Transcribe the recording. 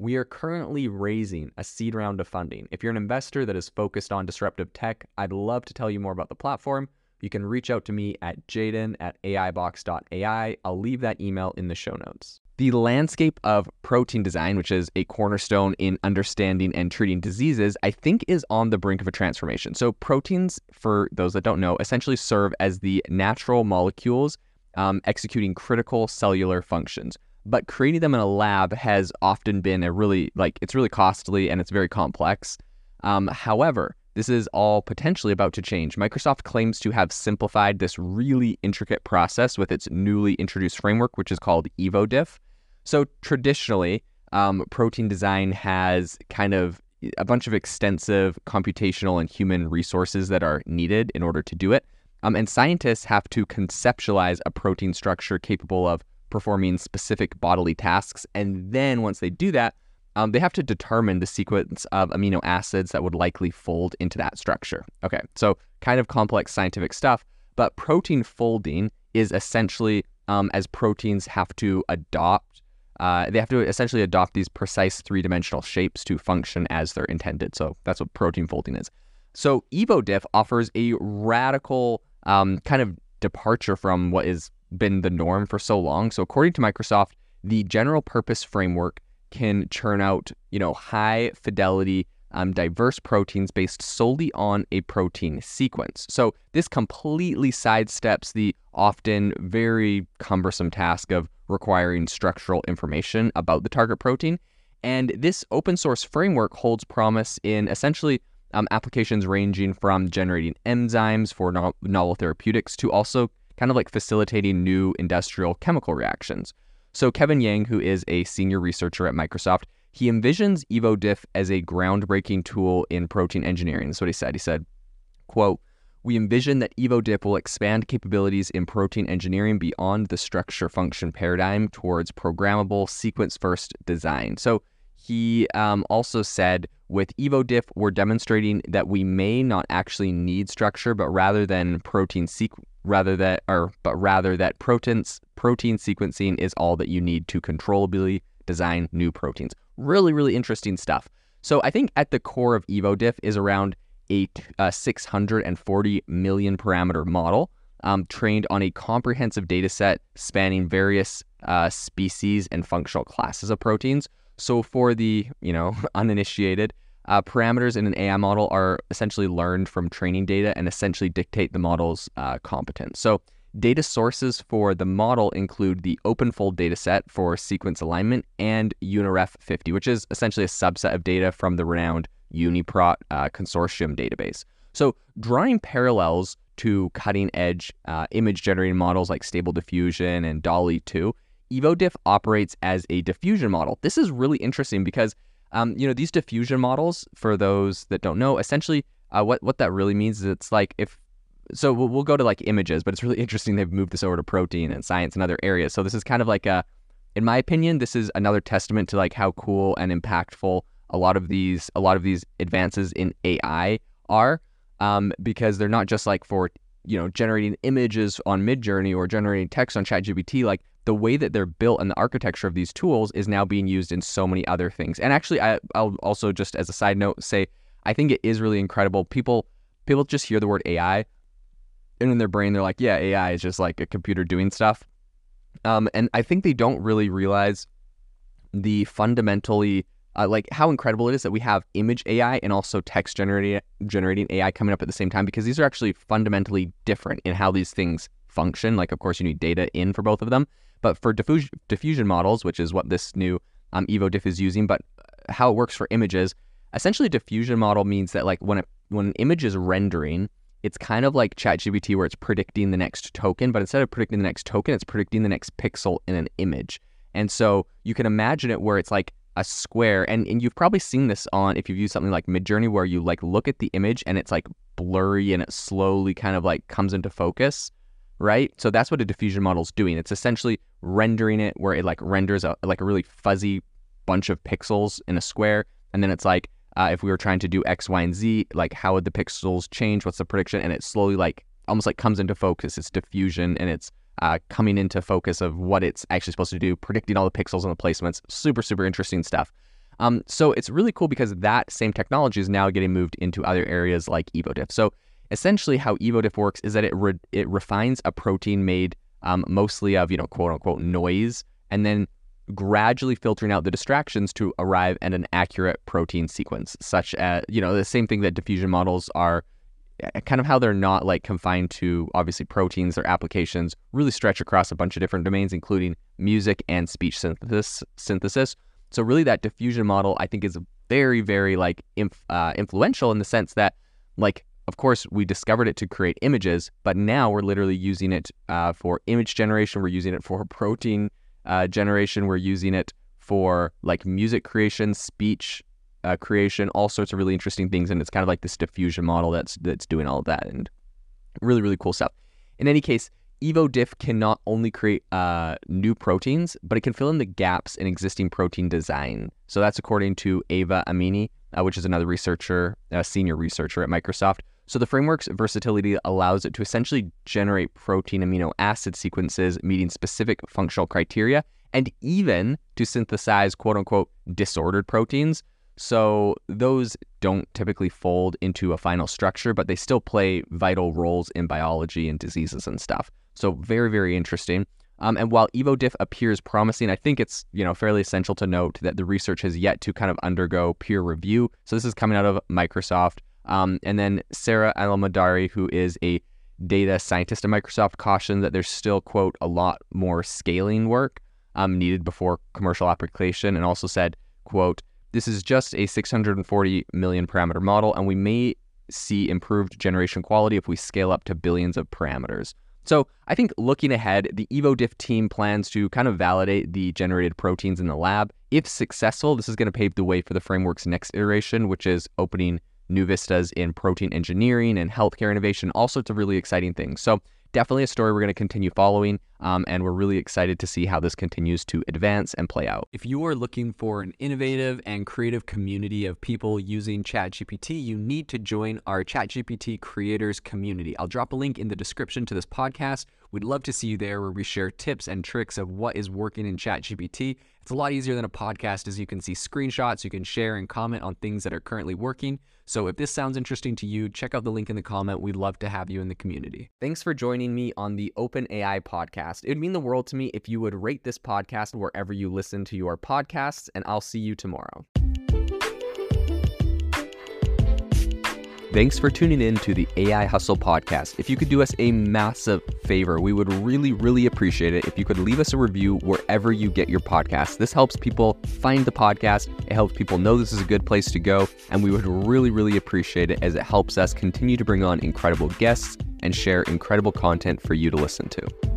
we are currently raising a seed round of funding. If you're an investor that is focused on disruptive tech, I'd love to tell you more about the platform. You can reach out to me at jaeden at aibox.ai. I'll leave that email in the show notes. The landscape of protein design, which is a cornerstone in understanding and treating diseases, I think is on the brink of a transformation. So, proteins, for those that don't know, essentially serve as the natural molecules um, executing critical cellular functions but creating them in a lab has often been a really like it's really costly and it's very complex. Um, however, this is all potentially about to change. Microsoft claims to have simplified this really intricate process with its newly introduced framework, which is called EvoDiff. So traditionally, um, protein design has kind of a bunch of extensive computational and human resources that are needed in order to do it. Um, and scientists have to conceptualize a protein structure capable of performing specific bodily tasks. And then once they do that, um, they have to determine the sequence of amino acids that would likely fold into that structure. Okay, so kind of complex scientific stuff, but protein folding is essentially um, as proteins have to adopt, uh, they have to essentially adopt these precise three dimensional shapes to function as they're intended. So that's what protein folding is. So EvoDiff offers a radical um, kind of departure from what is been the norm for so long. So according to Microsoft, the general purpose framework can churn out, you know, high fidelity um, diverse proteins based solely on a protein sequence. So this completely sidesteps the often very cumbersome task of requiring structural information about the target protein. And this open source framework holds promise in essentially um, applications ranging from generating enzymes for no- novel therapeutics to also kind of like facilitating new industrial chemical reactions. So, Kevin Yang, who is a senior researcher at Microsoft, he envisions EvoDiff as a groundbreaking tool in protein engineering. That's what he said. He said, quote, we envision that EvoDiff will expand capabilities in protein engineering beyond the structure function paradigm towards programmable sequence first design. So he um, also said with EvoDiff, we're demonstrating that we may not actually need structure, but rather than protein sequ- rather that or but rather that proteins protein sequencing is all that you need to controllably design new proteins. Really, really interesting stuff. So I think at the core of EvoDiff is around a, a 640 million parameter model um, trained on a comprehensive data set spanning various uh, species and functional classes of proteins. So for the you know uninitiated, uh, parameters in an AI model are essentially learned from training data and essentially dictate the model's uh, competence. So, data sources for the model include the OpenFold dataset for sequence alignment and UniRef 50, which is essentially a subset of data from the renowned UniProt uh, consortium database. So, drawing parallels to cutting edge uh, image generating models like Stable Diffusion and DALL-E 2, EvoDiff operates as a diffusion model. This is really interesting because um, you know, these diffusion models, for those that don't know, essentially uh, what, what that really means is it's like if, so we'll, we'll go to like images, but it's really interesting they've moved this over to protein and science and other areas. So this is kind of like a, in my opinion, this is another testament to like how cool and impactful a lot of these, a lot of these advances in AI are, um, because they're not just like for, you know, generating images on Midjourney or generating text on ChatGPT. Like the way that they're built and the architecture of these tools is now being used in so many other things. And actually, I, will also just as a side note say I think it is really incredible. People people just hear the word AI, and in their brain they're like, yeah, AI is just like a computer doing stuff. Um, and I think they don't really realize the fundamentally uh, like how incredible it is that we have image AI and also text generating generating AI coming up at the same time because these are actually fundamentally different in how these things function. Like, of course, you need data in for both of them, but for diffusion, diffusion models, which is what this new um, EvoDiff is using, but how it works for images, essentially, diffusion model means that like when it, when an image is rendering, it's kind of like ChatGPT where it's predicting the next token, but instead of predicting the next token, it's predicting the next pixel in an image. And so you can imagine it where it's like a square, and, and you've probably seen this on if you've used something like Midjourney where you like look at the image and it's like blurry and it slowly kind of like comes into focus, right? So that's what a diffusion model is doing. It's essentially rendering it where it like renders a, like a really fuzzy bunch of pixels in a square, and then it's like uh, if we were trying to do X, Y, and Z, like how would the pixels change? What's the prediction? And it slowly like almost like comes into focus. It's diffusion and it's uh, coming into focus of what it's actually supposed to do, predicting all the pixels and the placements. Super, super interesting stuff. Um, so it's really cool because that same technology is now getting moved into other areas like EvoDiff. So essentially, how EvoDiff works is that it re- it refines a protein made um, mostly of you know quote unquote noise, and then gradually filtering out the distractions to arrive at an accurate protein sequence, such as, you know, the same thing that diffusion models are kind of how they're not like confined to obviously proteins, their applications really stretch across a bunch of different domains, including music and speech synthesis. synthesis. So really that diffusion model, I think is very, very like inf- uh, influential in the sense that like, of course, we discovered it to create images, but now we're literally using it uh, for image generation. We're using it for protein uh, generation. We're using it for like music creation, speech uh, creation, all sorts of really interesting things. And it's kind of like this diffusion model that's that's doing all of that and really really cool stuff. In any case, EvoDiff can not only create uh, new proteins, but it can fill in the gaps in existing protein design. So that's according to Ava Amini, uh, which is another researcher, a senior researcher at Microsoft. So the framework's versatility allows it to essentially generate protein amino acid sequences meeting specific functional criteria and even to synthesize quote unquote disordered proteins. So those don't typically fold into a final structure, but they still play vital roles in biology and diseases and stuff. So very, very interesting. Um, and while EvoDiff appears promising, I think it's you know fairly essential to note that the research has yet to kind of undergo peer review. So this is coming out of Microsoft. Um, and then Sarah Alamdari, who is a data scientist at Microsoft, cautioned that there's still, quote, a lot more scaling work um, needed before commercial application, and also said, quote, this is just a 640 million parameter model, and we may see improved generation quality if we scale up to billions of parameters. So I think looking ahead, the EvoDiff team plans to kind of validate the generated proteins in the lab. If successful, this is going to pave the way for the framework's next iteration, which is opening new vistas in protein engineering and healthcare innovation, all sorts of really exciting things. So, definitely a story we're going to continue following, um, and we're really excited to see how this continues to advance and play out. If you are looking for an innovative and creative community of people using ChatGPT, you need to join our ChatGPT creators community. I'll drop a link in the description to this podcast. We'd love to see you there where we share tips and tricks of what is working in ChatGPT. It's a lot easier than a podcast as you can see screenshots, you can share and comment on things that are currently working. So if this sounds interesting to you, check out the link in the comment. We'd love to have you in the community. Thanks for joining me on the Open AI podcast. It would mean the world to me if you would rate this podcast wherever you listen to your podcasts, and I'll see you tomorrow. Thanks for tuning in to the AI Hustle podcast. If you could do us a massive favor, we would really, really appreciate it if you could leave us a review wherever you get your podcast. This helps people find the podcast, it helps people know this is a good place to go, and we would really, really appreciate it as it helps us continue to bring on incredible guests and share incredible content for you to listen to.